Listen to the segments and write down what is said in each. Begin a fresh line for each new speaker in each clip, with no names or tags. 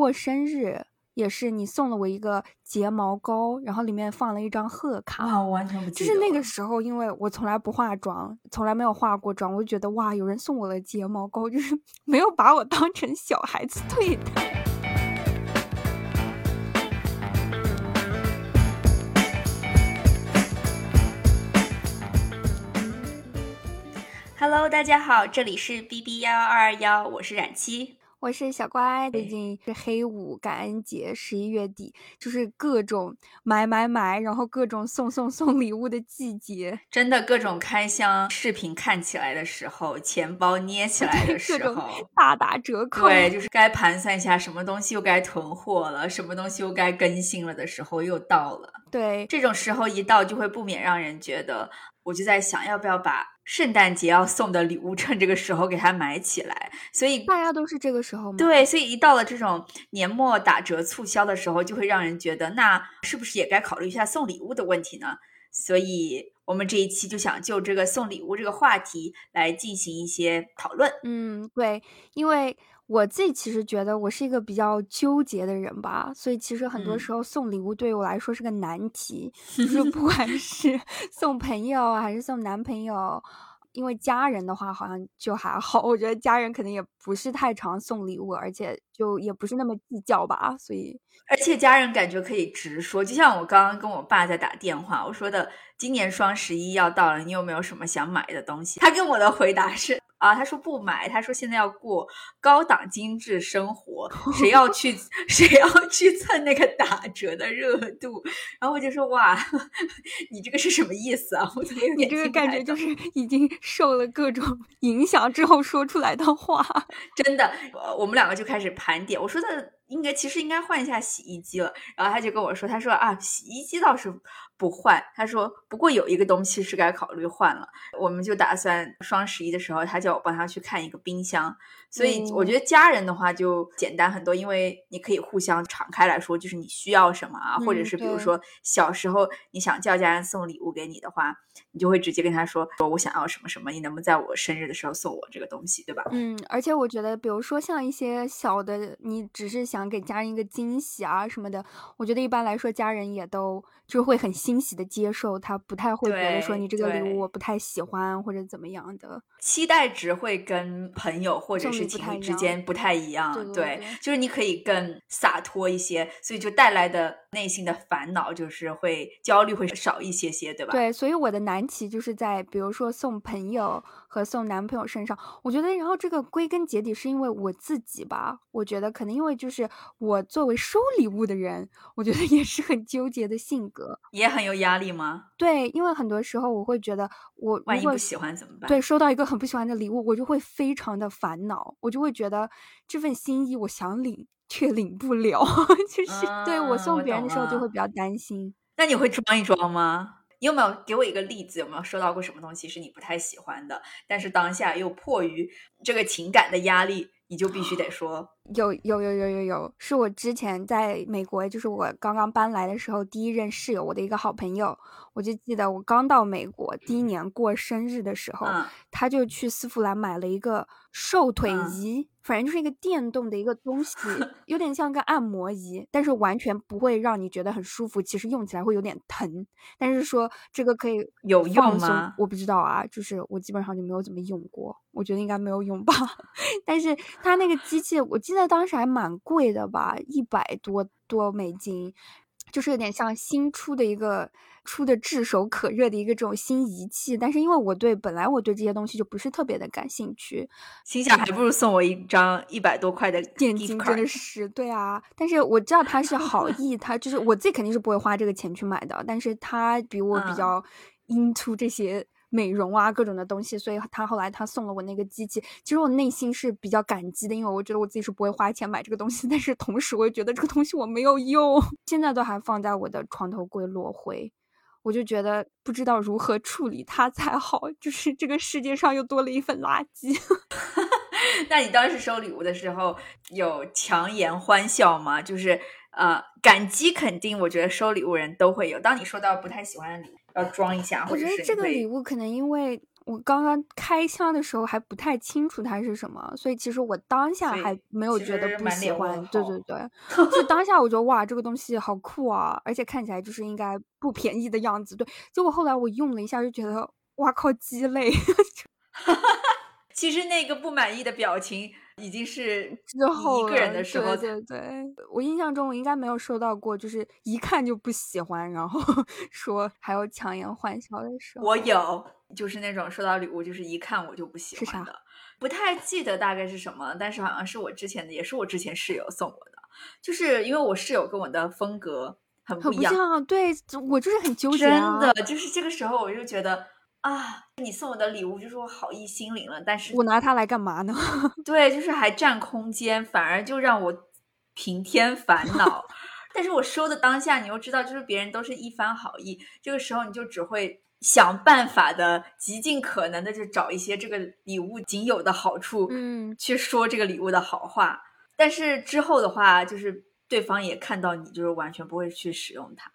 过生日。也是你送了我一个睫毛膏，然后里面放了一张贺卡。
哇，我完全不记
得。就是那个时候，因为我从来不化妆，从来没有化过妆，我就觉得哇，有人送我了睫毛膏，就是 没有把我当成小孩子对待。
Hello，大家好，这里是 B B 幺二二幺，我是冉七。
我是小乖，最近是黑五、感恩节、十一月底，就是各种买买买，然后各种送送送礼物的季节。
真的，各种开箱视频看起来的时候，钱包捏起 来的时候，
大打折扣。
对，就是该盘算一下什么东西又该囤货了，什么东西又该更新了的时候又到了。
对，
这种时候一到，就会不免让人觉得，我就在想，要不要把。圣诞节要送的礼物，趁这个时候给他买起来，所以
大家都是这个时候吗？
对，所以一到了这种年末打折促销的时候，就会让人觉得，那是不是也该考虑一下送礼物的问题呢？所以我们这一期就想就这个送礼物这个话题来进行一些讨论。
嗯，对，因为。我自己其实觉得我是一个比较纠结的人吧，所以其实很多时候送礼物对于我来说是个难题，就是不管是送朋友还是送男朋友，因为家人的话好像就还好，我觉得家人可能也不是太常送礼物，而且就也不是那么计较吧，所以
而且家人感觉可以直说，就像我刚刚跟我爸在打电话，我说的今年双十一要到了，你有没有什么想买的东西？他跟我的回答是。啊，他说不买，他说现在要过高档精致生活，谁要去 谁要去蹭那个打折的热度？然后我就说哇，你这个是什么意思啊？我
你这个感觉就是已经受了各种影响之后说出来的话，
真的，我们两个就开始盘点。我说的应该其实应该换一下洗衣机了，然后他就跟我说，他说啊，洗衣机倒是。不换，他说不过有一个东西是该考虑换了，我们就打算双十一的时候，他叫我帮他去看一个冰箱。所以我觉得家人的话就简单很多，因为你可以互相敞开来说，就是你需要什么啊，或者是比如说小时候你想叫家人送礼物给你的话，你就会直接跟他说说我想要什么什么，你能不能在我生日的时候送我这个东西，对吧？
嗯，而且我觉得，比如说像一些小的，你只是想给家人一个惊喜啊什么的，我觉得一般来说家人也都就会很欣喜的接受，他不太会觉得说你这个礼物我不太喜欢或者怎么样的。
期待值会跟朋友或者是情侣之间不太一样，
对，
就是你可以更洒脱一些，所以就带来的内心的烦恼就是会焦虑会少一些些，对吧？
对，所以我的难题就是在比如说送朋友和送男朋友身上，我觉得，然后这个归根结底是因为我自己吧，我觉得可能因为就是我作为收礼物的人，我觉得 也是很纠结的性格，
也很有压力吗？
对，因为很多时候我会觉得我
万一不喜欢怎么办？
对，收到一个。很不喜欢的礼物，我就会非常的烦恼，我就会觉得这份心意我想领却领不了，就是对我送别人的时候就会比较担心。
那你会装一装吗？你有没有给我一个例子？有没有收到过什么东西是你不太喜欢的，但是当下又迫于这个情感的压力，你就必须得说？
有有有有有有，是我之前在美国，就是我刚刚搬来的时候，第一任室友，我的一个好朋友，我就记得我刚到美国第一年过生日的时候，他就去丝芙兰买了一个瘦腿仪。反正就是一个电动的一个东西，有 点像个按摩仪，但是完全不会让你觉得很舒服。其实用起来会有点疼，但是说这个可以
有用吗？
我不知道啊，就是我基本上就没有怎么用过，我觉得应该没有用吧。但是他那个机器，我记得当时还蛮贵的吧，一百多多美金。就是有点像新出的一个出的炙手可热的一个这种新仪器，但是因为我对本来我对这些东西就不是特别的感兴趣，
心想还不如送我一张一百多块的
现金，真的是对啊。但是我知道他是好 意，他就是我自己肯定是不会花这个钱去买的，但是他比我比较 into 这些。美容啊，各种的东西，所以他后来他送了我那个机器。其实我内心是比较感激的，因为我觉得我自己是不会花钱买这个东西，但是同时我又觉得这个东西我没有用，现在都还放在我的床头柜落灰，我就觉得不知道如何处理它才好。就是这个世界上又多了一份垃圾。
那你当时收礼物的时候有强颜欢笑吗？就是呃，感激肯定，我觉得收礼物人都会有。当你收到不太喜欢的礼物。要装一下，
我觉得这个礼物可能因为我刚刚开箱的时候还不太清楚它是什么，所以其实我当下还没有觉得不喜欢。对对对，就当下我觉得 哇，这个东西好酷啊，而且看起来就是应该不便宜的样子。对，结果后来我用了一下，就觉得哇靠，鸡肋。
其实那个不满意的表情已经是
之后
一个人的时候。
对对对，我印象中我应该没有收到过，就是一看就不喜欢，然后 说还有强颜欢笑的时候。
我有，就是那种收到礼物，就是一看我就不喜欢的。不太记得大概是什么，但是好像是我之前的，也是我之前室友送我的。就是因为我室友跟我的风格很不一
样，对我就是很纠结。
真的，就是这个时候我就觉得。啊，你送我的礼物就是我好意心领了，但是
我拿它来干嘛呢？
对，就是还占空间，反而就让我平添烦恼。但是我收的当下，你又知道，就是别人都是一番好意，这个时候你就只会想办法的，极尽可能的就找一些这个礼物仅有的好处，
嗯，
去说这个礼物的好话。但是之后的话，就是对方也看到你就是完全不会去使用它。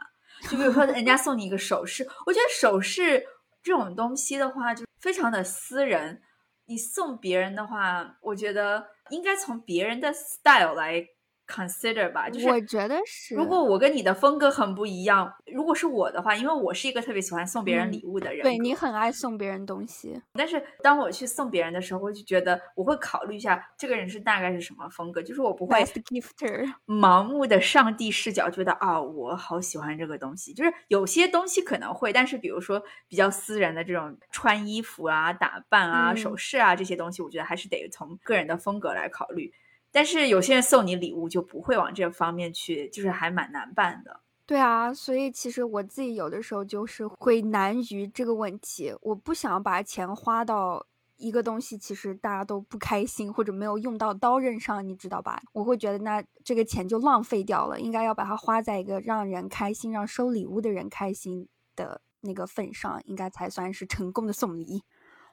就比如说，人家送你一个首饰，我觉得首饰。这种东西的话，就非常的私人。你送别人的话，我觉得应该从别人的 style 来。Consider 吧，就是
我觉得是。
如果我跟你的风格很不一样，如果是我的话，因为我是一个特别喜欢送别人礼物的人，
对你很爱送别人东西。
但是当我去送别人的时候，我就觉得我会考虑一下这个人是大概是什么风格，就是我不会
gifter
盲目的上帝视角，觉得啊我好喜欢这个东西。就是有些东西可能会，但是比如说比较私人的这种穿衣服啊、打扮啊、首饰啊这些东西，我觉得还是得从个人的风格来考虑。但是有些人送你礼物就不会往这方面去，就是还蛮难办的。
对啊，所以其实我自己有的时候就是会难于这个问题。我不想把钱花到一个东西，其实大家都不开心或者没有用到刀刃上，你知道吧？我会觉得那这个钱就浪费掉了，应该要把它花在一个让人开心、让收礼物的人开心的那个份上，应该才算是成功的送礼。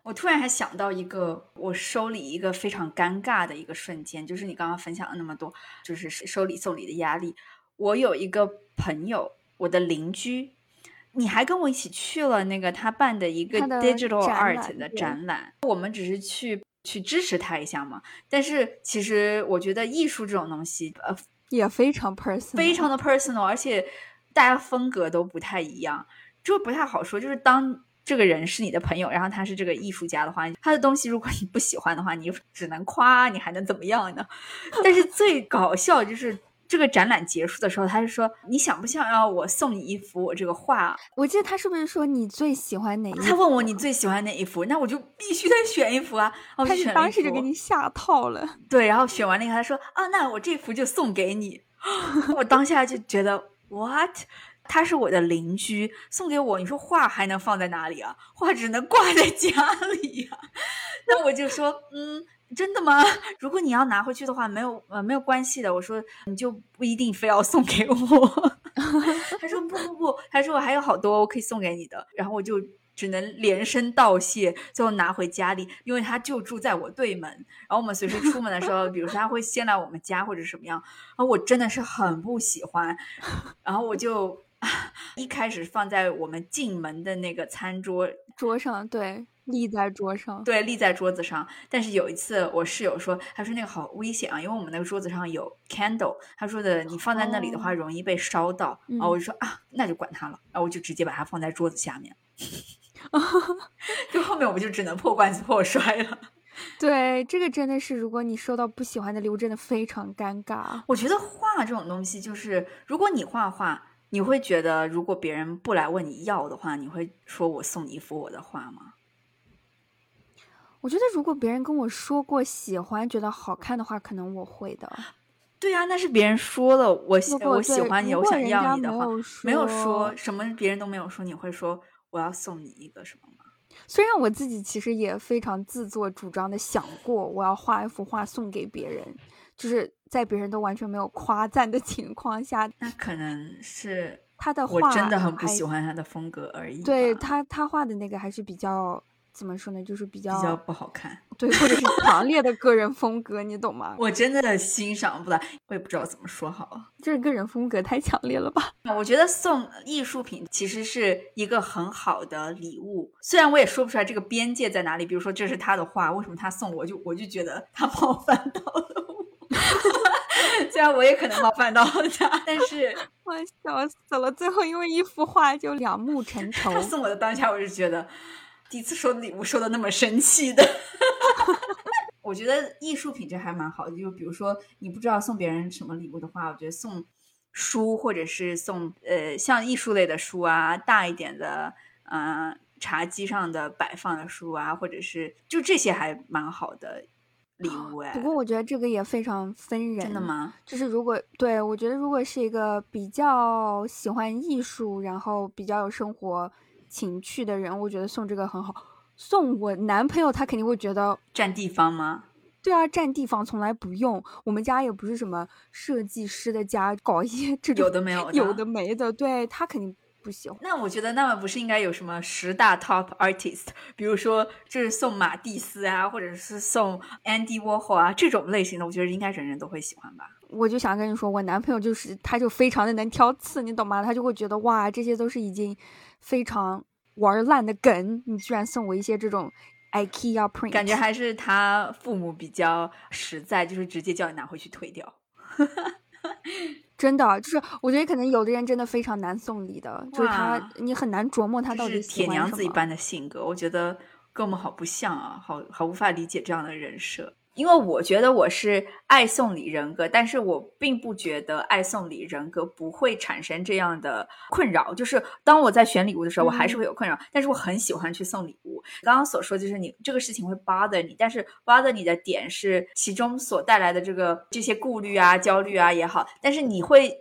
我突然还想到一个，我收礼一个非常尴尬的一个瞬间，就是你刚刚分享了那么多，就是收礼送礼的压力。我有一个朋友，我的邻居，你还跟我一起去了那个他办的一个 digital art 的展览，我们只是去去支持他一下嘛。但是其实我觉得艺术这种东西，呃，
也非常 personal，
非常的 personal，而且大家风格都不太一样，就不太好说。就是当。这个人是你的朋友，然后他是这个艺术家的话，他的东西如果你不喜欢的话，你只能夸，你还能怎么样呢？但是最搞笑就是这个展览结束的时候，他是说你想不想要我送你一幅我这个画？
我记得他是不是说你最喜欢哪一幅？
他问我你最喜欢哪一幅，那我就必须得选一幅啊！他
当时就给你下套了。
对，然后选完了以后，他说啊，那我这幅就送给你。我当下就觉得 what？他是我的邻居，送给我。你说画还能放在哪里啊？画只能挂在家里呀。那我就说，嗯，真的吗？如果你要拿回去的话，没有呃没有关系的。我说你就不一定非要送给我。他说不不不，他说我还有好多我可以送给你的。然后我就只能连声道谢，最后拿回家里，因为他就住在我对门。然后我们随时出门的时候，比如说他会先来我们家或者什么样，然后我真的是很不喜欢。然后我就。一开始放在我们进门的那个餐桌
桌上，对，立在桌上，
对，立在桌子上。但是有一次，我室友说，他说那个好危险啊，因为我们那个桌子上有 candle，他说的你放在那里的话容易被烧到。然后我就说啊，那就管它了，然后我就直接把它放在桌子下面。就后面我们就只能破罐子破摔了。
对，这个真的是，如果你收到不喜欢的礼物，真的非常尴尬。
我觉得画这种东西，就是如果你画画。你会觉得，如果别人不来问你要的话，你会说我送你一幅我的画吗？
我觉得，如果别人跟我说过喜欢、觉得好看的话，可能我会的。
对呀，那是别人说了，我我喜欢你，我想要你的
话，
没有说什么，别人都没有说，你会说我要送你一个什么吗？
虽然我自己其实也非常自作主张的想过，我要画一幅画送给别人，就是在别人都完全没有夸赞的 情况下，
那可能是
他的画
真的很不喜欢他的风格而已。
对他，他画的那个还是比较怎么说呢，就是比
较比较不好看，
对，或者是强烈的个人风格，你懂吗？
我真的欣赏不来，我也不知道怎么说好，
就是个人风格太强烈了吧？
我觉得送艺术品其实是一个很好的礼物，虽然我也说不出来这个边界在哪里。比如说这是他的画，为什么他送我就我就觉得他冒犯到了我，虽然我也可能冒犯到了他，但是
我笑死了。最后因为一幅画就两目成仇，
送我的当下我就觉得。第一次收礼物收的那么生气的，我觉得艺术品这还蛮好的。就比如说你不知道送别人什么礼物的话，我觉得送书或者是送呃像艺术类的书啊，大一点的嗯茶几上的摆放的书啊，或者是就这些还蛮好的礼物哎。
不过我觉得这个也非常分人，
真的吗？
就是如果对我觉得如果是一个比较喜欢艺术，然后比较有生活。情趣的人，我觉得送这个很好。送我男朋友，他肯定会觉得
占地方吗？
对啊，占地方从来不用。我们家也不是什么设计师的家，搞一些这种
有的没有
有的没的，对他肯定不喜欢。
那我觉得，那么不是应该有什么十大 top artist？比如说，就是送马蒂斯啊，或者是送 Andy Warhol 啊这种类型的，我觉得应该人人都会喜欢吧。
我就想跟你说，我男朋友就是，他就非常的能挑刺，你懂吗？他就会觉得哇，这些都是已经非常玩烂的梗，你居然送我一些这种 IKEA print，
感觉还是他父母比较实在，就是直接叫你拿回去退掉。
真的，就是我觉得可能有的人真的非常难送礼的，就是他你很难琢磨他到底
铁娘子一般的性格，我觉得跟我们好不像啊，好好无法理解这样的人设。因为我觉得我是爱送礼人格，但是我并不觉得爱送礼人格不会产生这样的困扰。就是当我在选礼物的时候，我还是会有困扰，但是我很喜欢去送礼物。刚刚所说就是你这个事情会 bother 你，但是 bother 你的点是其中所带来的这个这些顾虑啊、焦虑啊也好，但是你会。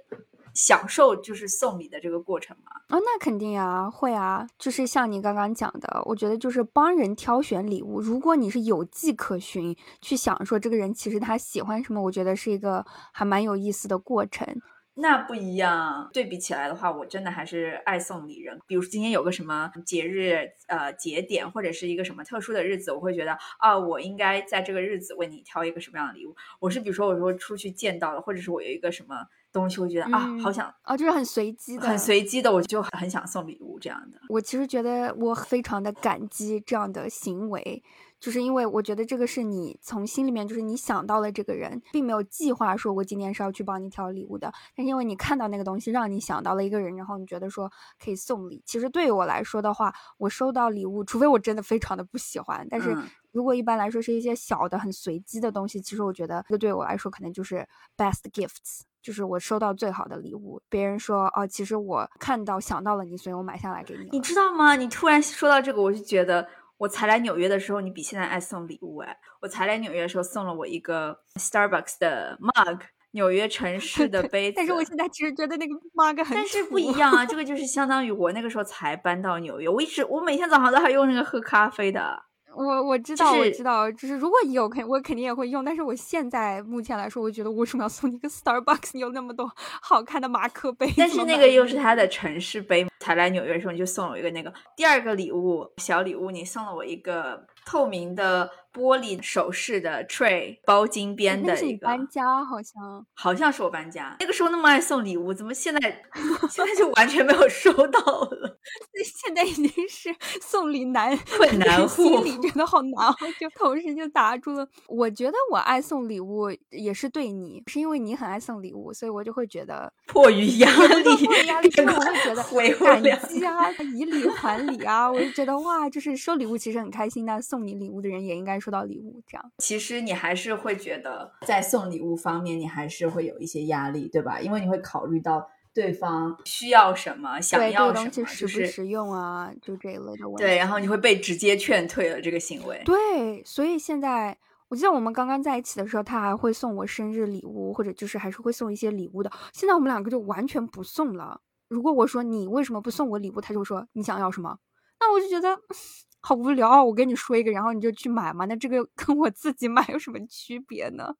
享受就是送礼的这个过程吗？
啊，那肯定啊，会啊，就是像你刚刚讲的，我觉得就是帮人挑选礼物，如果你是有迹可循，去想说这个人其实他喜欢什么，我觉得是一个还蛮有意思的过程。
那不一样，对比起来的话，我真的还是爱送礼人。比如说今天有个什么节日，呃，节点或者是一个什么特殊的日子，我会觉得啊，我应该在这个日子为你挑一个什么样的礼物。我是比如说，我说出去见到了，或者是我有一个什么。东西我觉得啊，好想
啊，就是很随机的，
很随机的，我就很想送礼物这样的。
我其实觉得我非常的感激这样的行为，就是因为我觉得这个是你从心里面，就是你想到了这个人，并没有计划说我今天是要去帮你挑礼物的，但是因为你看到那个东西，让你想到了一个人，然后你觉得说可以送礼。其实对于我来说的话，我收到礼物，除非我真的非常的不喜欢，但是如果一般来说是一些小的、很随机的东西，其实我觉得这对我来说可能就是 best gifts。就是我收到最好的礼物，别人说哦，其实我看到想到了你，所以我买下来给你。
你知道吗？你突然说到这个，我就觉得我才来纽约的时候，你比现在爱送礼物哎。我才来纽约的时候送了我一个 Starbucks 的 mug，纽约城 市的杯子。
但是我现在其实觉得那个 mug 很，
但是不一样啊。这个就是相当于我那个时候才搬到纽约，我一直我每天早上都还用那个喝咖啡的。
我我知道我知道，就是如果有肯我肯定也会用，但是我现在目前来说，我觉得为什么要送你一个 Starbucks？你有那么多好看的马克杯，
但是那个又是他的城市杯。才来纽约的时候，你就送了我一个那个第二个礼物小礼物，你送了我一个透明的。玻璃首饰的 tray 包金边的一个
搬家好像
好像是我搬家那个时候那么爱送礼物，怎么现在现在就完全没有收到了？
现在已经是送礼难
困难户，
心 里真的好难，就同时就打住了。我觉得我爱送礼物也是对你，是因为你很爱送礼物，所以我就会觉得
迫于压力，
迫于压力，我会觉得感激啊，以礼还礼啊，我就觉得哇，就是收礼物其实很开心，那送你礼物的人也应该。收到礼物，这样
其实你还是会觉得在送礼物方面，你还是会有一些压力，对吧？因为你会考虑到对方需要什么，想要什么，
实不实用啊，就这一类的问题。
对，然后你会被直接劝退了这个行为。
对，所以现在我记得我们刚刚在一起的时候，他还会送我生日礼物，或者就是还是会送一些礼物的。现在我们两个就完全不送了。如果我说你为什么不送我礼物，他就说你想要什么？那我就觉得。好无聊，我跟你说一个，然后你就去买嘛。那这个跟我自己买有什么区别呢？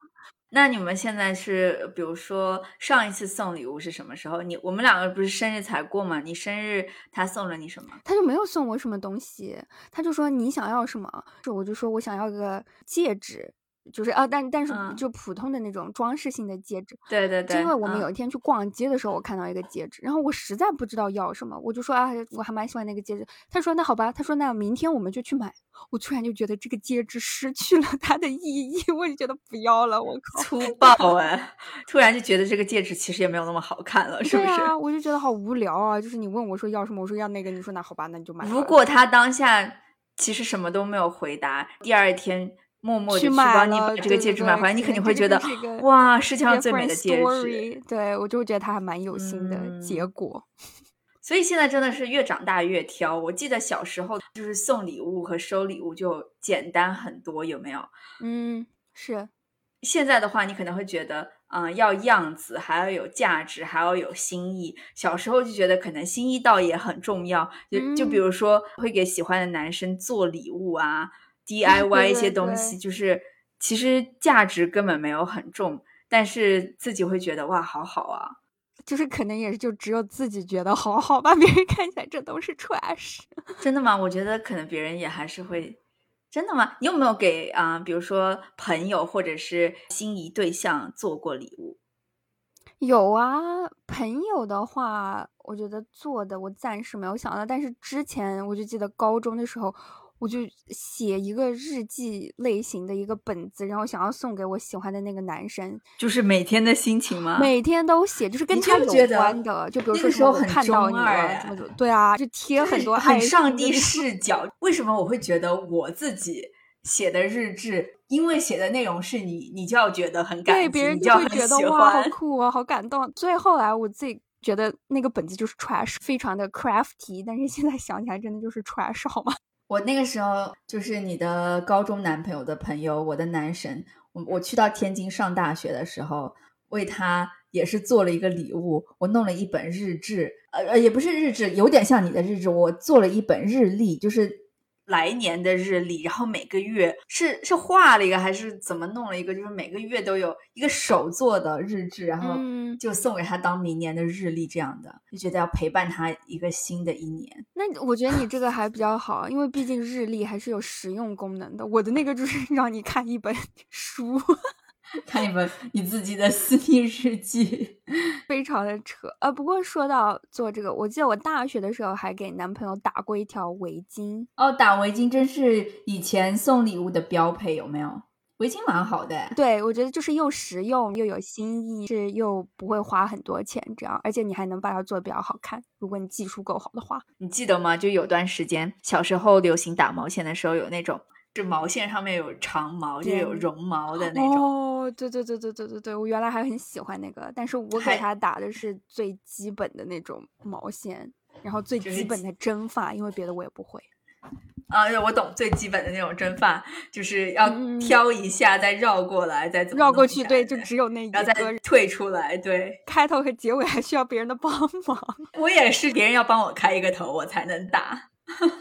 那你们现在是，比如说上一次送礼物是什么时候？你我们两个不是生日才过吗？你生日他送了你什么？
他就没有送我什么东西，他就说你想要什么，我就说我想要个戒指。就是啊，但但是就普通的那种装饰性的戒指。
对对对。
因为我们有一天去逛街的时候，我看到一个戒指，然后我实在不知道要什么，我就说啊，我还蛮喜欢那个戒指。他说那好吧，他说那明天我们就去买。我突然就觉得这个戒指失去了它的意义，我就觉得不要了。我靠，
粗暴哎！突然就觉得这个戒指其实也没有那么好看了，是不是？
我就觉得好无聊啊！就是你问我说要什么，我说要那个，你说那好吧，那你就买。
如果他当下其实什么都没有回答，第二天。默默的去帮你把这个戒指买回来，你肯定会觉得哇，世界上最美的戒指。
对我就觉得他还蛮有心的结果。
所以现在真的是越长大越挑。我记得小时候就是送礼物和收礼物就简单很多，有没有？
嗯，是。
现在的话，你可能会觉得，嗯，要样子，还要有价值，还要有心意。小时候就觉得可能心意倒也很重要，就就比如说会给喜欢的男生做礼物啊。DIY 一些东西，就是其实价值根本没有很重，但是自己会觉得哇，好好啊，
就是可能也是就只有自己觉得好好吧，别人看起来这都是 trash。
真的吗？我觉得可能别人也还是会真的吗？你有没有给啊，比如说朋友或者是心仪对象做过礼物？
有啊，朋友的话，我觉得做的我暂时没有想到，但是之前我就记得高中的时候。我就写一个日记类型的一个本子，然后想要送给我喜欢的那个男生，
就是每天的心情吗？
每天都写，就是跟他有关的，就比如说
时候很
看到你了，么对啊，就贴很多
很上帝 视角。为什么我会觉得我自己写的日志，因为写的内容是你，你就要觉得很感
激，别人
就
会觉得哇，好酷啊，好感动。所以后来我自己觉得那个本子就是 trash，非常的 crafty，但是现在想起来真的就是 trash，好吗？
我那个时候就是你的高中男朋友的朋友，我的男神。我我去到天津上大学的时候，为他也是做了一个礼物。我弄了一本日志，呃呃，也不是日志，有点像你的日志。我做了一本日历，就是。来年的日历，然后每个月是是画了一个还是怎么弄了一个？就是每个月都有一个手做的日志，然后就送给他当明年的日历这样的，就觉得要陪伴他一个新的一年。
那我觉得你这个还比较好，因为毕竟日历还是有实用功能的。我的那个就是 让你看一本书。
看一本你自己的私密日记，
非常的扯。啊，不过说到做这个，我记得我大学的时候还给男朋友打过一条围巾。
哦，打围巾真是以前送礼物的标配，有没有？围巾蛮好的。
对，我觉得就是又实用又有新意，是又不会花很多钱，这样，而且你还能把它做的比较好看。如果你技术够好的话，
你记得吗？就有段时间小时候流行打毛线的时候，有那种。是毛线上面有长毛，就有绒毛的那种。
哦，对对对对对对对，我原来还很喜欢那个，但是我给他打的是最基本的那种毛线，然后最基本的针发，因为别的我也不会。
啊，我懂最基本的那种针发，就是要挑一下，再绕过来，再怎么
绕过去，对，就只有那一个，
然后再退出来，对。
开头和结尾还需要别人的帮忙。
我也是，别人要帮我开一个头，我才能打。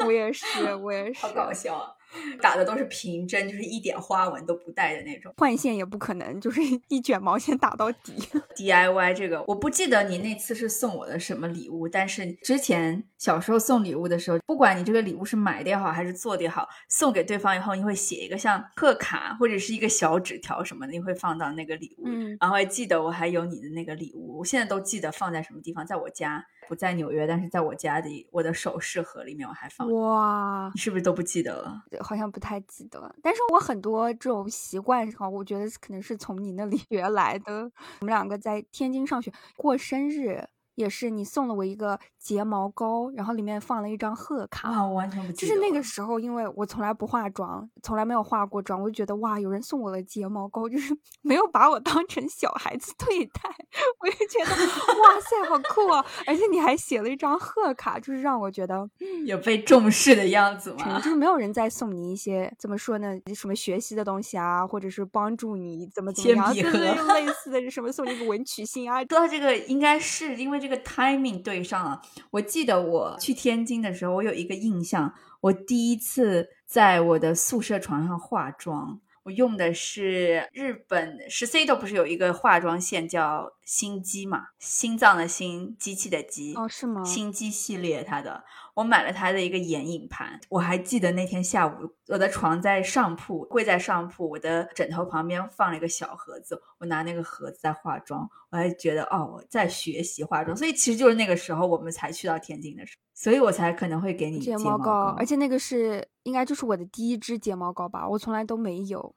我也是，我也 是。
好搞笑啊！打的都是平针，就是一点花纹都不带的那种。
换线也不可能，就是 一卷毛线打到底。
DIY 这个，我不记得你那次是送我的什么礼物，但是之前小时候送礼物的时候，不管你这个礼物是买的也好，还是做的也好，送给对方以后，你会写一个像贺卡或者是一个小纸条什么的，你会放到那个礼物。嗯，然后还记得我还有你的那个礼物，我现在都记得放在什么地方，在我家。不在纽约，但是在我家里，我的首饰盒里面我还放。
哇，
你是不是都不记得了？
好像不太记得。但是我很多这种习惯哈，我觉得可能是从你那里 学来的。我们两个在天津上学，过生日。也是你送了我一个睫毛膏，然后里面放了一张贺卡
啊，我完全不
记得。就是那个时候，因为我从来不化妆，从来没有化过妆，我就觉得哇，有人送我的睫毛膏，就是 没有把我当成小孩子对待，我就觉得哇塞，好酷啊！而且你还写了一张贺卡，就是让我觉得
有被重视的样子吗？
就是没有人再送你一些怎么说呢，什么学习的东西啊，或者是帮助你怎么怎么样，
就是
类似的什么送你一个文曲星啊。
说到这个，应该是因为这个。这个 timing 对上了。我记得我去天津的时候，我有一个印象，我第一次在我的宿舍床上化妆。我用的是日本十 C 都不是有一个化妆线叫心机嘛，心脏的心，机器的机，
哦，是吗？
心机系列它的，我买了它的一个眼影盘。我还记得那天下午，我的床在上铺，跪在上铺，我的枕头旁边放了一个小盒子，我拿那个盒子在化妆，我还觉得哦，我在学习化妆。所以其实就是那个时候我们才去到天津的时候，所以我才可能会给你
睫
毛
膏，而且那个是。应该就是我的第一支睫毛膏吧，我从来都没有。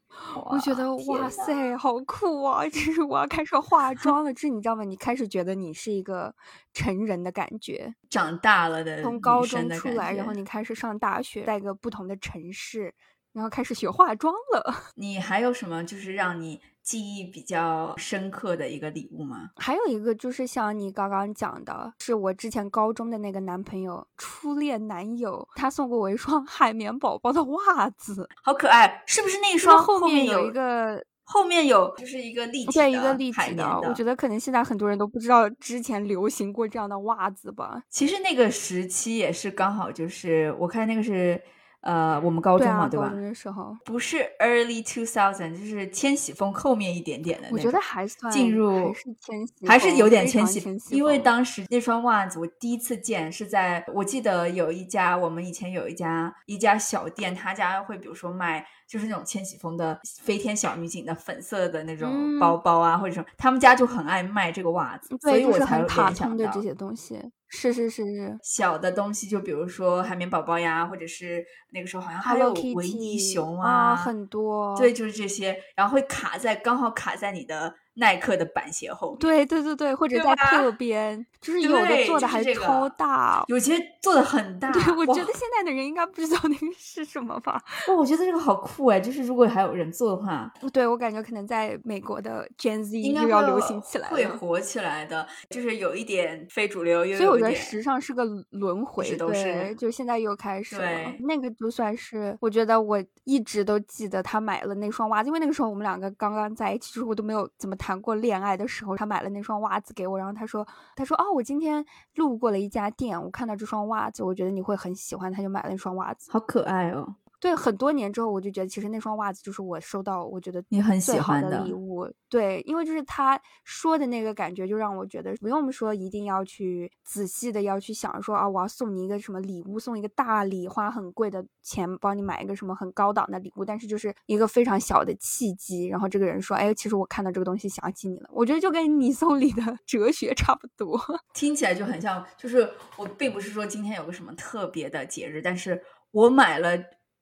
我觉得哇塞，好酷啊！这是我要开始化妆了，这你知道吗？你开始觉得你是一个成人的感觉，
长大了的，
从高中出来，然后你开始上大学，在一个不同的城市，然后开始学化妆了。
你还有什么就是让你？记忆比较深刻的一个礼物吗？
还有一个就是像你刚刚讲的，是我之前高中的那个男朋友，初恋男友，他送过我一双海绵宝宝的袜子，
好可爱，是不是那双
后
面
有一个
后面有就是一个立体
的一个立
体
的？我觉得可能现在很多人都不知道之前流行过这样的袜子吧。
其实那个时期也是刚好就是我看那个是。呃，我们高中嘛，
对
吧？
高中的时候
不是 early two thousand，就是千禧风后面一点点的。
我觉得还算
进入
还是千禧，
还是有点千
禧。
因为当时那双袜子我第一次见是在我记得有一家我们以前有一家一家小店，他家会比如说卖就是那种千禧风的飞天小女警的粉色的那种包包啊，或者什么，他们家就很爱卖这个袜子，所以我才
联
想
到这些东西。是是是是，
小的东西就比如说海绵宝宝呀，或者是那个时候好像还有维尼熊啊，
很多，
对，就是这些，然后会卡在刚好卡在你的。耐克的板鞋后面，
对对对对，或者在侧边，就是有的做的还超大，
有些做的很 大。
对，我觉得现在的人应该不知道那个是什么吧？
哦，我觉得这个好酷哎！就是如果还有人做的话，
对我感觉可能在美国的 Gen Z 应该要流行起来，
会火起来的。就是有一点非主流，
所以我觉得时尚是个轮回，
对，
就现在又开始了。那个就算是，我觉得我一直都记得他买了那双袜子，因为那个时候我们两个刚刚在一起，就是我都没有怎么。谈过恋爱的时候，他买了那双袜子给我，然后他说：“他说哦，我今天路过了一家店，我看到这双袜子，我觉得你会很喜欢，他就买了那双袜子，
好可爱哦。”
对，很多年之后，我就觉得其实那双袜子就是我收到我觉得
你很喜欢
的礼物。对，因为就是他说的那个感觉，就让我觉得不用说一定要去仔细的要去想说啊，我要送你一个什么礼物，送一个大礼，花很贵的钱帮你买一个什么很高档的礼物，但是就是一个非常小的契机，然后这个人说，哎，其实我看到这个东西想起你了。我觉得就跟你送礼的 哲学差不多，
听起来就很像。就是我并不是说今天有个什么特别的节日，但是我买了。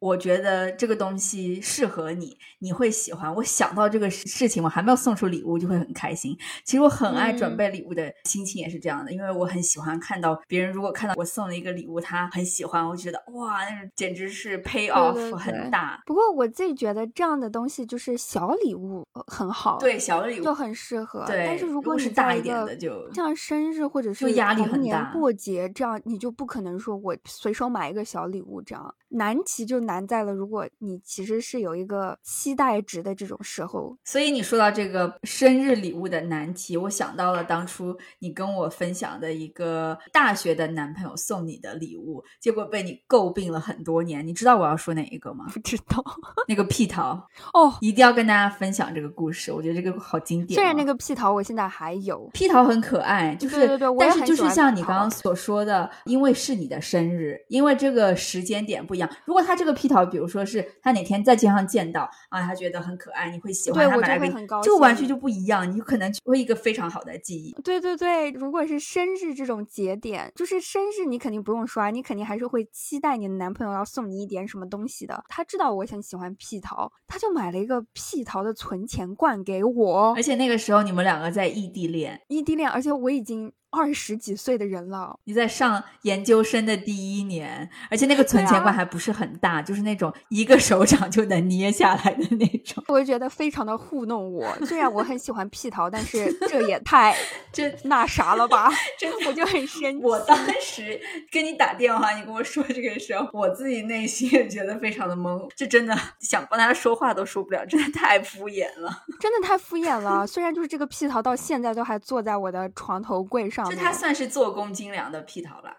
我觉得这个东西适合你，你会喜欢。我想到这个事情，我还没有送出礼物，就会很开心。其实我很爱准备礼物的心情也是这样的，因为我很喜欢看到别人如果看到我送了一个礼物，他很喜欢，我觉得哇，那种简直是 pay off 很大。
不过我自己觉得这样的东西就是小礼物很好，
对小礼物
就很适合。
对，
但是如果
是大一点的，就
像生日或者是压力很大过节这样，你就不可能说我随手买一个小礼物这样。难题就难在了，如果你其实是有一个期待值的这种时候，
所以你说到这个生日礼物的难题，我想到了当初你跟我分享的一个大学的男朋友送你的礼物，结果被你诟病了很多年。你知道我要说哪一个吗？
不知道，
那个屁桃
哦，
一定要跟大家分享这个故事，我觉得这个好经典。
虽然那个屁桃我现在还有，
屁桃很可爱，就是
对对对，
但是就是像你刚刚所说的，因为是你的生日，因为这个时间点不一样。如果他这个屁桃，比如说是他哪天在街上见到啊，他觉得很可爱，你会喜欢他买来给你，这个玩具就不一样，你可能会一个非常好的记忆。
对对对，如果是生日这种节点，就是生日你肯定不用刷，你肯定还是会期待你的男朋友要送你一点什么东西的。他知道我很喜欢屁桃，他就买了一个屁桃的存钱罐给我，
而且那个时候你们两个在异地恋，
异地恋，而且我已经。二十几岁的人了，
你在上研究生的第一年，而且那个存钱罐还不是很大，就是那种一个手掌就能捏下来的那种。
我就觉得非常的糊弄我，虽然我很喜欢屁桃，但是 这也太
这
那啥了吧？
真
我就很生气。
我当时跟你打电话，你跟我说这个时候，我自己内心也觉得非常的懵，这真的想帮他说话都说不了，真的太敷衍了，
真的太敷衍了。虽然就是这个屁桃到现在都还坐在我的床头柜上。
就它算是做工精良的屁桃了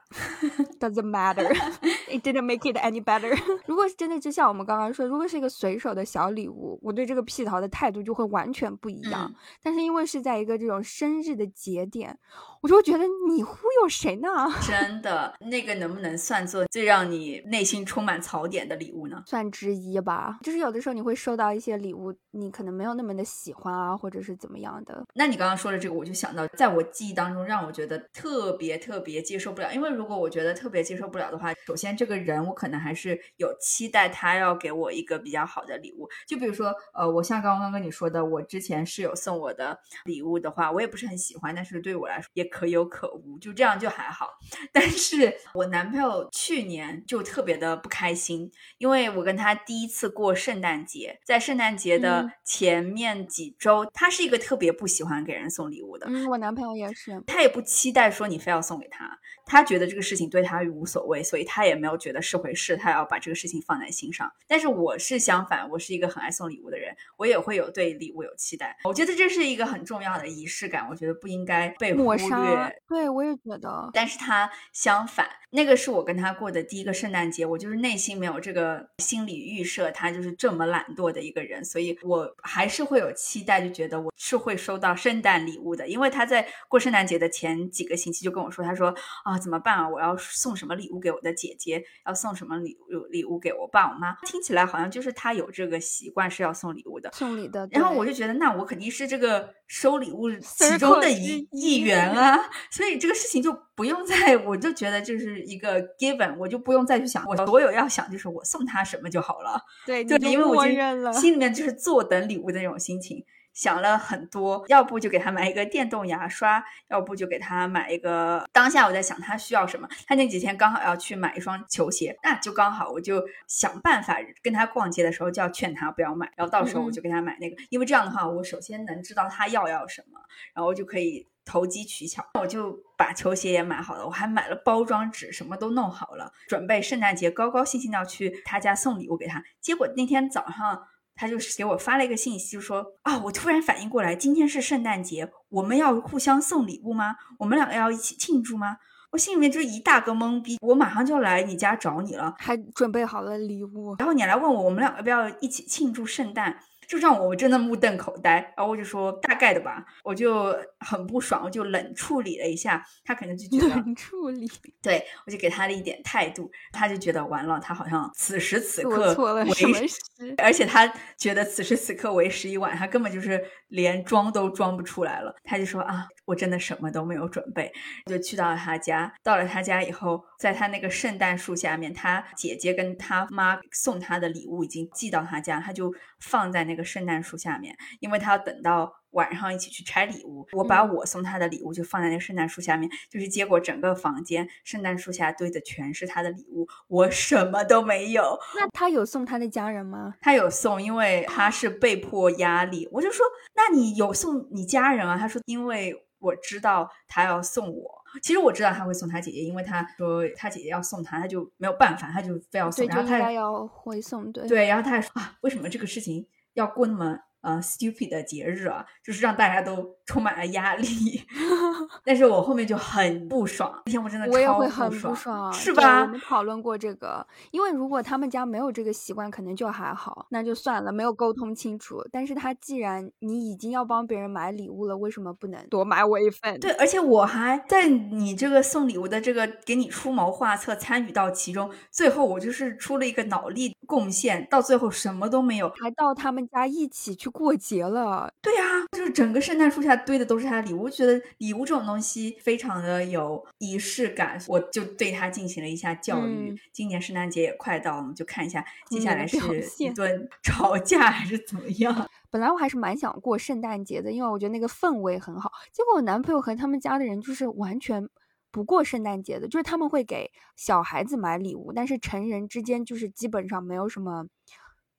，Doesn't matter，It didn't make it any better 如果是真的，就像我们刚刚说，如果是一个随手的小礼物，我对这个屁桃的态度就会完全不一样。
嗯
但是因为是在一个这种生日的节点，我就会觉得你忽悠谁呢？
真的，那个能不能算作最让你内心充满槽点的礼物呢？
算之一吧。就是有的时候你会收到一些礼物，你可能没有那么的喜欢啊，或者是怎么样的。
那你刚刚说的这个，我就想到，在我记忆当中，让我觉得特别特别接受不了。因为如果我觉得特别接受不了的话，首先这个人我可能还是有期待他要给我一个比较好的礼物。就比如说，呃，我像刚刚跟你说的，我之前室友送我的礼物的话，我也不是很喜欢，但是对我来说也可有可无，就这样就还好。但是我男朋友去年就特别的不开心，因为我跟他第一次过圣诞节，在圣诞节的
嗯
前面几周，他是一个特别不喜欢给人送礼物的，
嗯，我男朋友也是。
他也不期待说你非要送给他，他觉得这个事情对他无所谓，所以他也没有觉得是回事，他要把这个事情放在心上。但是我是相反，我是一个很爱送礼物的人，我也会有对礼物有期待。我觉得这是一个很重要的仪式感，我觉得不应该被忽
抹杀
略。，
对我也觉得。
但是他相反，那个是我跟他过的第一个圣诞节，我就是内心没有这个心理预设，他就是这么懒惰的一个人，所以我还是会有期待，就觉得我是会收到圣诞礼物的。因为他在过圣诞节的前几个星期就跟我说，他说啊怎么办啊，我要送什么礼物给我的姐姐，要送什么礼物礼物给我爸我妈，听起来好像就是他有这个习惯是要送礼物的。
送礼的，
然后我就觉得，那我肯定是这个收礼物其中的一
一
一员啊，所以这个事情就不用再，我就觉得就是一个 given，我就不用再去想，我所有要想就是我送他什么就好了，
对，
对，因为我就。心里面就是坐等礼物的那种心情。想了很多，要不就给他买一个电动牙刷，要不就给他买一个。当下我在想他需要什么，他那几天刚好要去买一双球鞋，那就刚好我就想办法跟他逛街的时候就要劝他不要买，然后到时候我就给他买那个，因为这样的话，我首先能知道他要要什么，然后就可以投机取巧，我就把球鞋也买好了，我还买了包装纸，什么都弄好了，准备圣诞节高高兴兴的要去他家送礼物给他。结果那天早上。他就是给我发了一个信息，就说啊，我突然反应过来，今天是圣诞节，我们要互相送礼物吗？我们两个要一起庆祝吗？我心里面就一大个懵逼，我马上就来你家找你了，
还准备好了礼物，
然后你来问我，我们两个要不要一起庆祝圣诞？就让我真的目瞪口呆，然后我就说大概的吧，我就很不爽，我就冷处理了一下，他可能就觉得
冷处理，
对我就给他了一点态度，他就觉得完了，他好像此时此
做
刻
错了
为
什么事？
而且他觉得此时此刻为时已晚，他根本就是连装都装不出来了。他就说啊，我真的什么都没有准备，就去到了他家。到了他家以后，在他那个圣诞树下面，他姐姐跟他妈送他的礼物已经寄到他家，他就放在那个圣诞树下面，因为他要等到。晚上一起去拆礼物，我把
嗯
我送他的礼物就放在那圣诞树下面，就是结果整个房间圣诞树下堆的全是他的礼物，我什么都没有。
那他有送他的家人吗？
他有送，因为他是被迫压力。我就说，那你有送你家人啊？他说，因为我知道他要送我。其实我知道他会送他姐姐，因为他说他姐姐要送他，他就没有办法，他就非要送。
对，
然后他也
该要回送，对。
对，然后他还说啊，为什么这个事情要过那么呃 stupid 的节日啊？就是让大家都充满了压力。但是我后面就很不爽，那天我真的
我也
超
会很
不，
爽，
是吧
我？们讨论过这个，因为如果他们家没有这个习惯，可能就还好，那就算了，没有沟通清楚。但是他既然你已经要帮别人买礼物了，为什么不能多买我一份？
对，而且我还在你这个送礼物的这个给你出谋划策，参与到其中，最后我就是出了一个脑力贡献，到最后什么都没有。
还到他们家一起去过节了，
对呀、就是整个圣诞树下堆的都是他的礼物，我觉得礼物这种东西非常的有仪式感，我就对他进行了一下教育。
嗯
今年圣诞节也快到了，我们就看一下接下来是
表
一顿 吵架还是怎么样。
本来我还是蛮想过圣诞节的，因为我觉得那个氛围很好。结果我男朋友和他们家的人就是完全不过圣诞节的，就是他们会给小孩子买礼物，但是成人之间就是基本上没有什么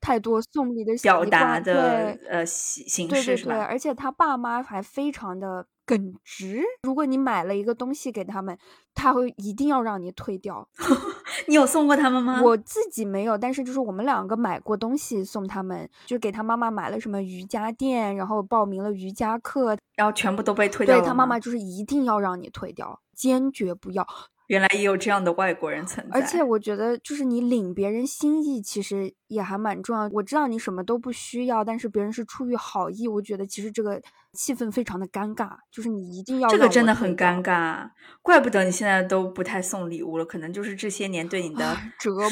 太多送礼的
表达的呃形形
对对对？而且他爸妈还非常的耿直。如果你买了一个东西给他们，他会一定要让你退掉。
你有送过他们吗？
我自己没有，但是就是我们两个买过东西送他们，就给他妈妈买了什么瑜伽垫，然后报名了瑜伽课。
然后全部都被退掉了。
对他妈妈就是一定要让你退掉，坚决不要。
原来也有这样的外国人存在。
而且我觉得，就是你领别人心意，其实也还蛮重要。我知道你什么都不需要，但是别人是出于好意，我觉得其实这个气氛非常的尴尬，就是你一定要
这个真的很尴尬，怪不得你现在都不太送礼物了，可能就是这些年对你的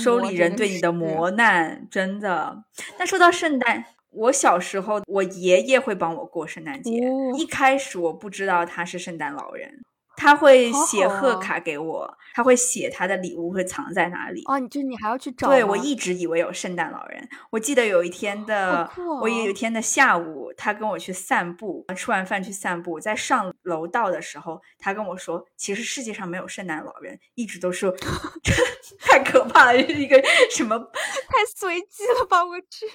收礼人对你的磨难，真的。但说到圣诞。我小时候，我爷爷会帮我过圣诞节。一开始我不知道他是圣诞老人，他会写贺卡给我，他会写他的礼物会藏在哪里。
哦，你就你还要去找？
对，我一直以为有圣诞老人。我记得有一天的，我有一天的下午，他跟我去散步，吃完饭去散步，在上楼道的时候，他跟我说，其实世界上没有圣诞老人，一直都是 太可怕了，一个什么
太随机了吧？我去。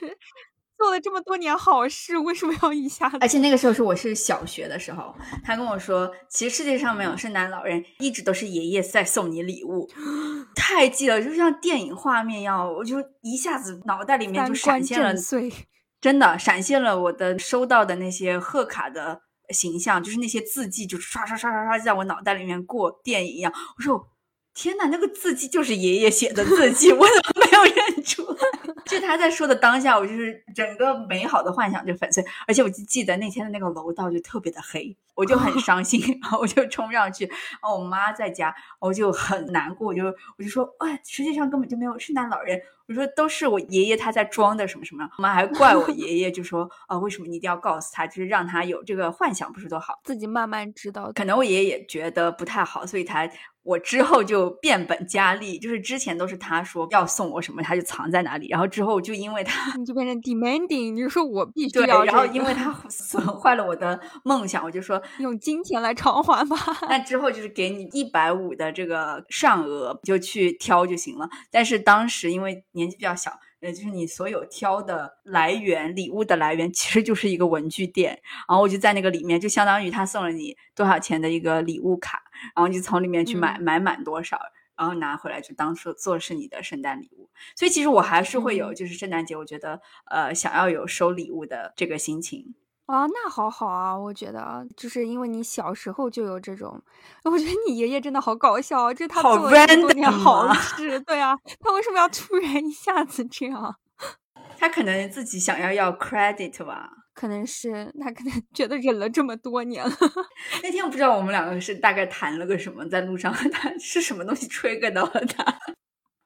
做了这么多年好事，为什么要一下子？
而且那个时候是我是小学的时候，他跟我说，其实世界上没有圣诞老人，一直都是爷爷在送你礼物。太记了，就像电影画面一样，我就一下子脑袋里面就闪现了，真的闪现了我的收到的那些贺卡的形象，就是那些字迹，就刷刷刷刷刷在我脑袋里面过电影一样。我说。天呐，那个字迹就是爷爷写的字迹，我怎么没有认出来？就他在说的当下，我就是整个美好的幻想就粉碎，而且我就记得那天的那个楼道就特别的黑，我就很伤心，然后我就冲上去，然后我妈在家，我就很难过，我就我就说，哎，实际上根本就没有圣诞老人。我说都是我爷爷他在装的什么什么，我妈还怪我爷爷，就说啊，为什么你一定要告诉他，就是让他有这个幻想，不是多好？
自己慢慢知道。
可能我爷爷也觉得不太好，所以他我之后就变本加厉，就是之前都是他说要送我什么，他就藏在哪里，然后之后就因为他
你就变成 demanding，你就说我必 须
对，然后因为他 损坏了我的梦想，我就说
用金钱来偿还吧。
那之后就是给你一百五的这个上额，就去挑就行了。但是当时因为。年纪比较小，呃，就是你所有挑的来源，礼物的来源其实就是一个文具店，然后我就在那个里面，就相当于他送了你多少钱的一个礼物卡，然后就从里面去买，买满多少，然后拿回来就当做做是你的圣诞礼物。所以其实我还是会有，就是圣诞节，我觉得呃，想要有收礼物的这个心情。
啊，那好好啊，我觉得就是因为你小时候就有这种，我觉得你爷爷真的好搞笑，这他做了多年好事，对啊，他为什么要突然一下子这样？
他可能自己想要要 credit 吧，
可能是他可能 觉得忍了这么多年了。
那天我不知道我们两个是大概谈了个什么，在路上 他是什么东西 trigger 到了他。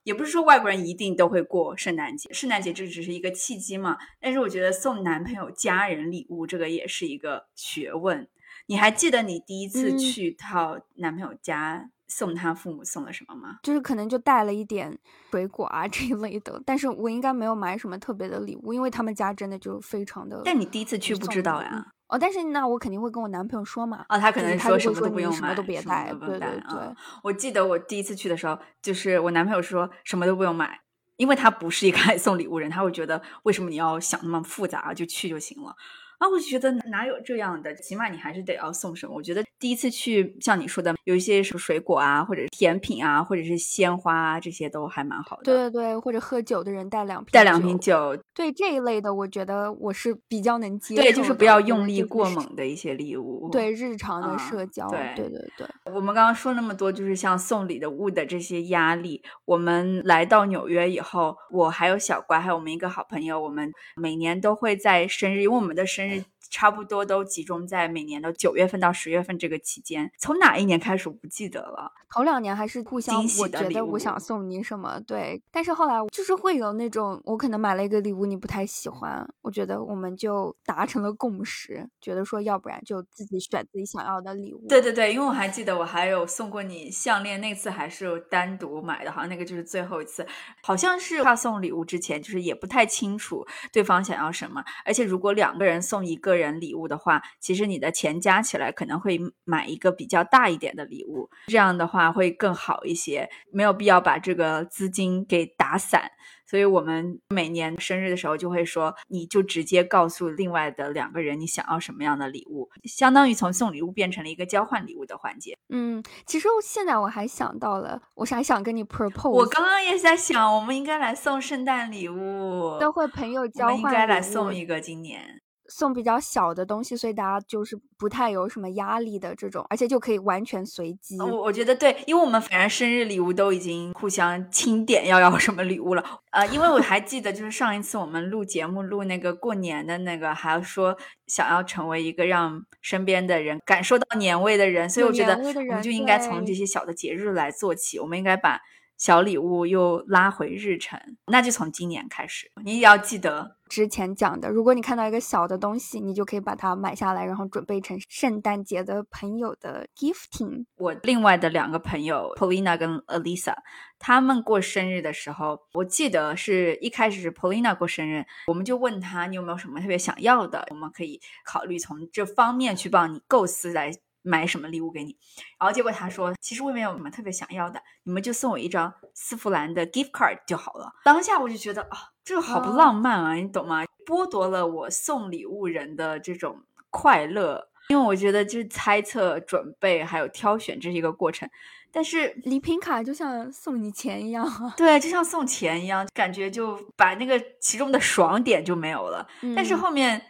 也不是说外国人一定都会过圣诞节，圣诞节这只是一个契机嘛。但是我觉得送男朋友家人礼物这个也是一个学问。你还记得你第一次去到男朋友家送他父母送了什么吗？
就是可能就带了一点水果啊这一类的，但是我应该没有买什么特别的礼物，因为他们家真的就非常的。
但你第一次去不知道呀。
哦，但是那我肯定会跟我男朋友说嘛。
哦，他可能说什么
都
不用买，
什么都别带。
对
对对。
我记得我第一次去的时候，就是我男朋友说什么都不用买，因为他不是一个爱送礼物人，他会觉得为什么你要想那么复杂，就去就行了。啊，我就觉得哪有这样的，起码你还是得要送什么。我觉得第一次去，像你说的，有一些什么水果啊，或者甜品啊，或者是鲜花啊，这些都还蛮好的。
对对对，或者喝酒的人带两瓶，
带两瓶酒。
对这一类的，我觉得我是比较能接受。
对，就是不要用力过猛的一些礼物。
对日常的社交。对对对对。
我们刚刚说那么多，就是像送礼的物的这些压力。我们来到纽约以后，我还有小乖，还有我们一个好朋友，我们每年都会在生日，因为我们的生日。差不多都集中在每年的九月份到十月份这个期间。从哪一年开始我不记得了。
头两年还是互相，我觉得我想送你什么，对。但是后来就是会有那种，我可能买了一个礼物你不太喜欢，我觉得我们就达成了共识，觉得说要不然就自己选自己想要的礼物。
对对对，因为我还记得我还有送过你项链，那次还是单独买的，好像那个就是最后一次。好像是要送礼物之前，就是也不太清楚对方想要什么，而且如果两个人送一个人礼物的话，其实你的钱加起来可能会买一个比较大一点的礼物，这样的话。会更好一些，没有必要把这个资金给打散，所以我们每年生日的时候就会说，你就直接告诉另外的两个人你想要什么样的礼物，相当于从送礼物变成了一个交换礼物的环节。
嗯，其实现在我还想到了，我还想跟你 propose。
我刚刚也在想，我们应该来送圣诞礼物，
都会朋友交换，应
该来送一个今年。
送比较小的东西，所以大家就是不太有什么压力的这种，而且就可以完全随机。
我我觉得对，因为我们反正生日礼物都已经互相清点要要什么礼物了。呃，因为我还记得，就是上一次我们录节目录那个过年的那个，还要说想要成为一个让身边的人感受到年味的人，所以我觉得我们就应该从这些小的节日来做起，我们应该把。小礼物又拉回日程，那就从今年开始，你也要记得
之前讲的。如果你看到一个小的东西，你就可以把它买下来，然后准备成圣诞节的朋友的 gifting。
我另外的两个朋友 Polina 跟 Alisa，他们过生日的时候，我记得是一开始是 Polina 过生日，我们就问他你有没有什么特别想要的，我们可以考虑从这方面去帮你构思来。买什么礼物给你？然后结果他说，其实我也没有什么特别想要的，你们就送我一张丝芙兰的 gift card 就好了。当下我就觉得啊，这个好不浪漫啊，你懂吗？剥夺了我送礼物人的这种快乐，因为我觉得就是猜测、准备还有挑选这是一个过程。但是
礼品卡就像送你钱一样，
对，就像送钱一样，感觉就把那个其中的爽点就没有了。但是后面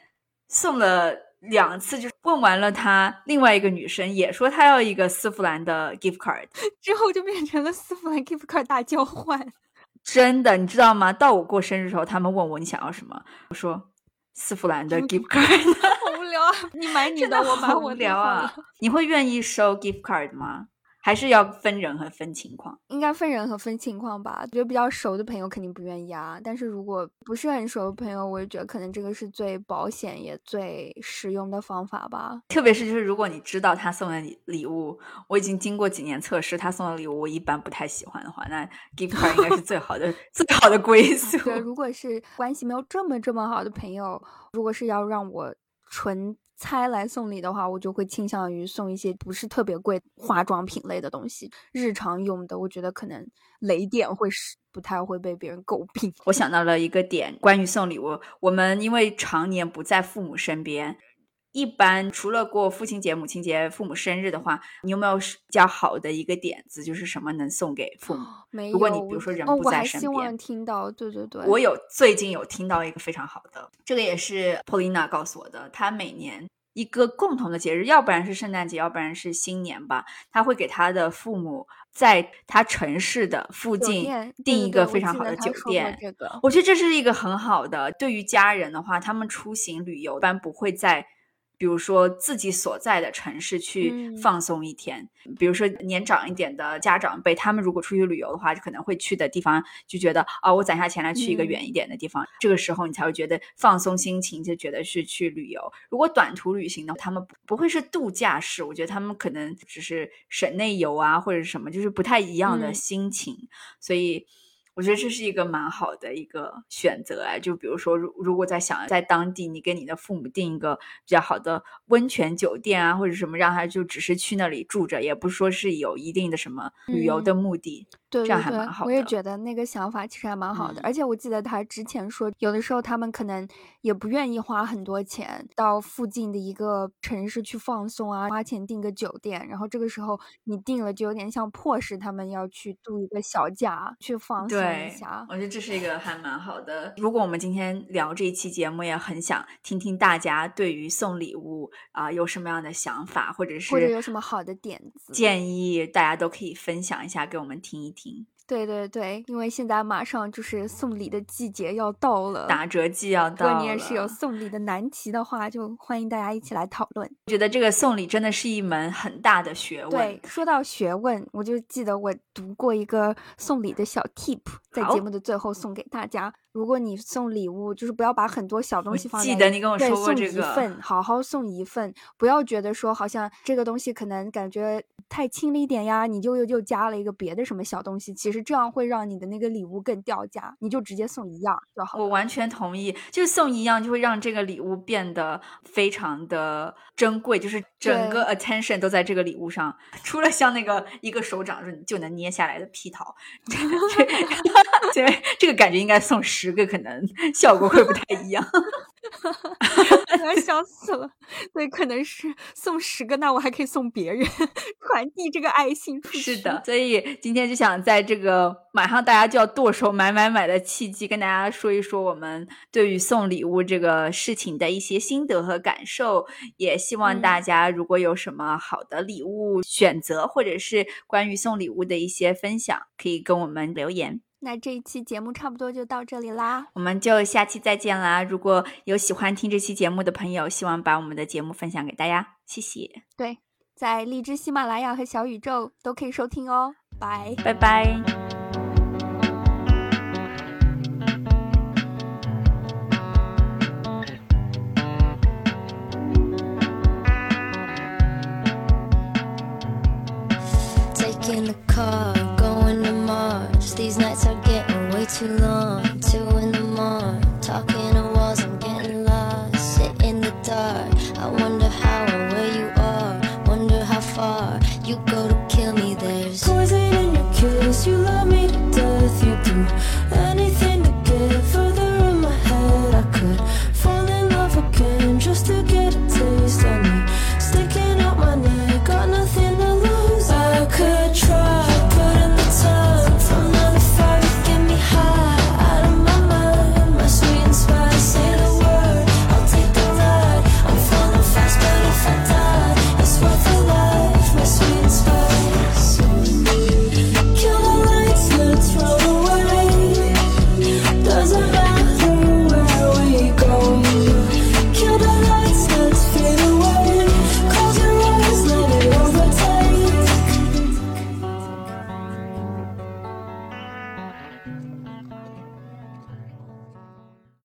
送了。两次就是问完了，他另外一个女生也说她要一个丝芙兰的 gift card，
之后就变成了丝芙兰 gift card 大交换。
真的，你知道吗？到我过生日的时候，他们问我你想要什么，我说丝芙兰的 gift card。
好无聊啊！你买你的，我买我
的啊！你会愿意收 gift card 吗？还是要分人和分情况，
应该分人和分情况吧。觉得比较熟的朋友肯定不愿意啊，但是如果不是很熟的朋友，我就觉得可能这个是最保险也最实用的方法吧。
特别是就是如果你知道他送的礼礼物，我已经经过几年测试，他送的礼物我一般不太喜欢的话，那 gift card 应该是最好的 最好的归宿。
对，如果是关系没有这么这么好的朋友，如果是要让我纯。猜来送礼的话，我就会倾向于送一些不是特别贵化妆品类的东西，日常用的，我觉得可能雷点会是不太会被别人诟病。
我想到了一个点，关于送礼物，我们因为常年不在父母身边，一般除了过父亲节、母亲节、父母生日的话，你有没有比较好的一个点子，就是什么能送给父母？
没有。
如果你比如说人不在身边，
我还希望听到，对对对，
我有最近有听到一个非常好的，这个也是 Polina 告诉我的，他每年。一个共同的节日，要不然是圣诞节，要不然是新年吧。他会给他的父母在他城市的附近订一个非常好的酒店。
这个，
我觉得这是一个很好的。对于家人的话，他们出行旅游一般不会在。比如说自己所在的城市去放松一天，比如说年长一点的家长辈，他们如果出去旅游的话，就可能会去的地方就觉得啊，我攒下钱来去一个远一点的地方，这个时候你才会觉得放松心情，就觉得是去旅游。如果短途旅行的，他们不会是度假式，我觉得他们可能只是省内游啊，或者什么，就是不太一样的心情，所以。我觉得这是一个蛮好的一个选择哎，就比如说，如如果在想在当地，你给你的父母订一个比较好的温泉酒店啊，或者什么，让他就只是去那里住着，也不是说是有一定的什么旅游的目的。
对，
这样还蛮好
的。我也觉得那个想法其实还蛮好的，而且我记得他之前说，有的时候他们可能也不愿意花很多钱到附近的一个城市去放松啊，花钱订个酒店，然后这个时候你订了，就有点像迫使他们要去度一个小假去放松一下。
我觉得这是一个还蛮好的。如果我们今天聊这一期节目，也很想听听大家对于送礼物啊有什么样的想法，或者是
或者有什么好的点子
建议，大家都可以分享一下给我们听一听。
对对对，因为现在马上就是送礼的季节要到了，
打折季要到了。
如果你也是有送礼的难题的话，就欢迎大家一起来讨论。
觉得这个送礼真的是一门很大的学问。
对，说到学问，我就记得我读过一个送礼的小 tip，在节目的最后送给大家。如果你送礼物，就是不要把很多小东西放在，
记得你跟我说过这
个，送一份，好好送一份，不要觉得说好像这个东西可能感觉太轻了一点呀，你就又又加了一个别的什么小东西，其实这样会让你的那个礼物更掉价，你就直接送一样就好。
我完全同意，就送一样就会让这个礼物变得非常的珍贵，就是整个 attention 都在这个礼物上，除了像那个一个手掌就就能捏下来的皮桃，这个 这个感觉应该送十。十个，可能效果会不太一样。
我要笑死了。对，可能是送十个，那我还可以送别人，传递这个爱心出去。
是的，所以今天就想在这个马上大家就要剁手买买买的契机，跟大家说一说我们对于送礼物这个事情的一些心得和感受。也希望大家如果有什么好的礼物选择，或者是关于送礼物的一些分享，可以跟我们留言。
那这一期节目差不多就到这里啦，
我们就下期再见啦！如果有喜欢听这期节目的朋友，希望把我们的节目分享给大家，谢谢。
对，在荔枝、喜马拉雅和小宇宙都可以收听哦，拜
拜拜。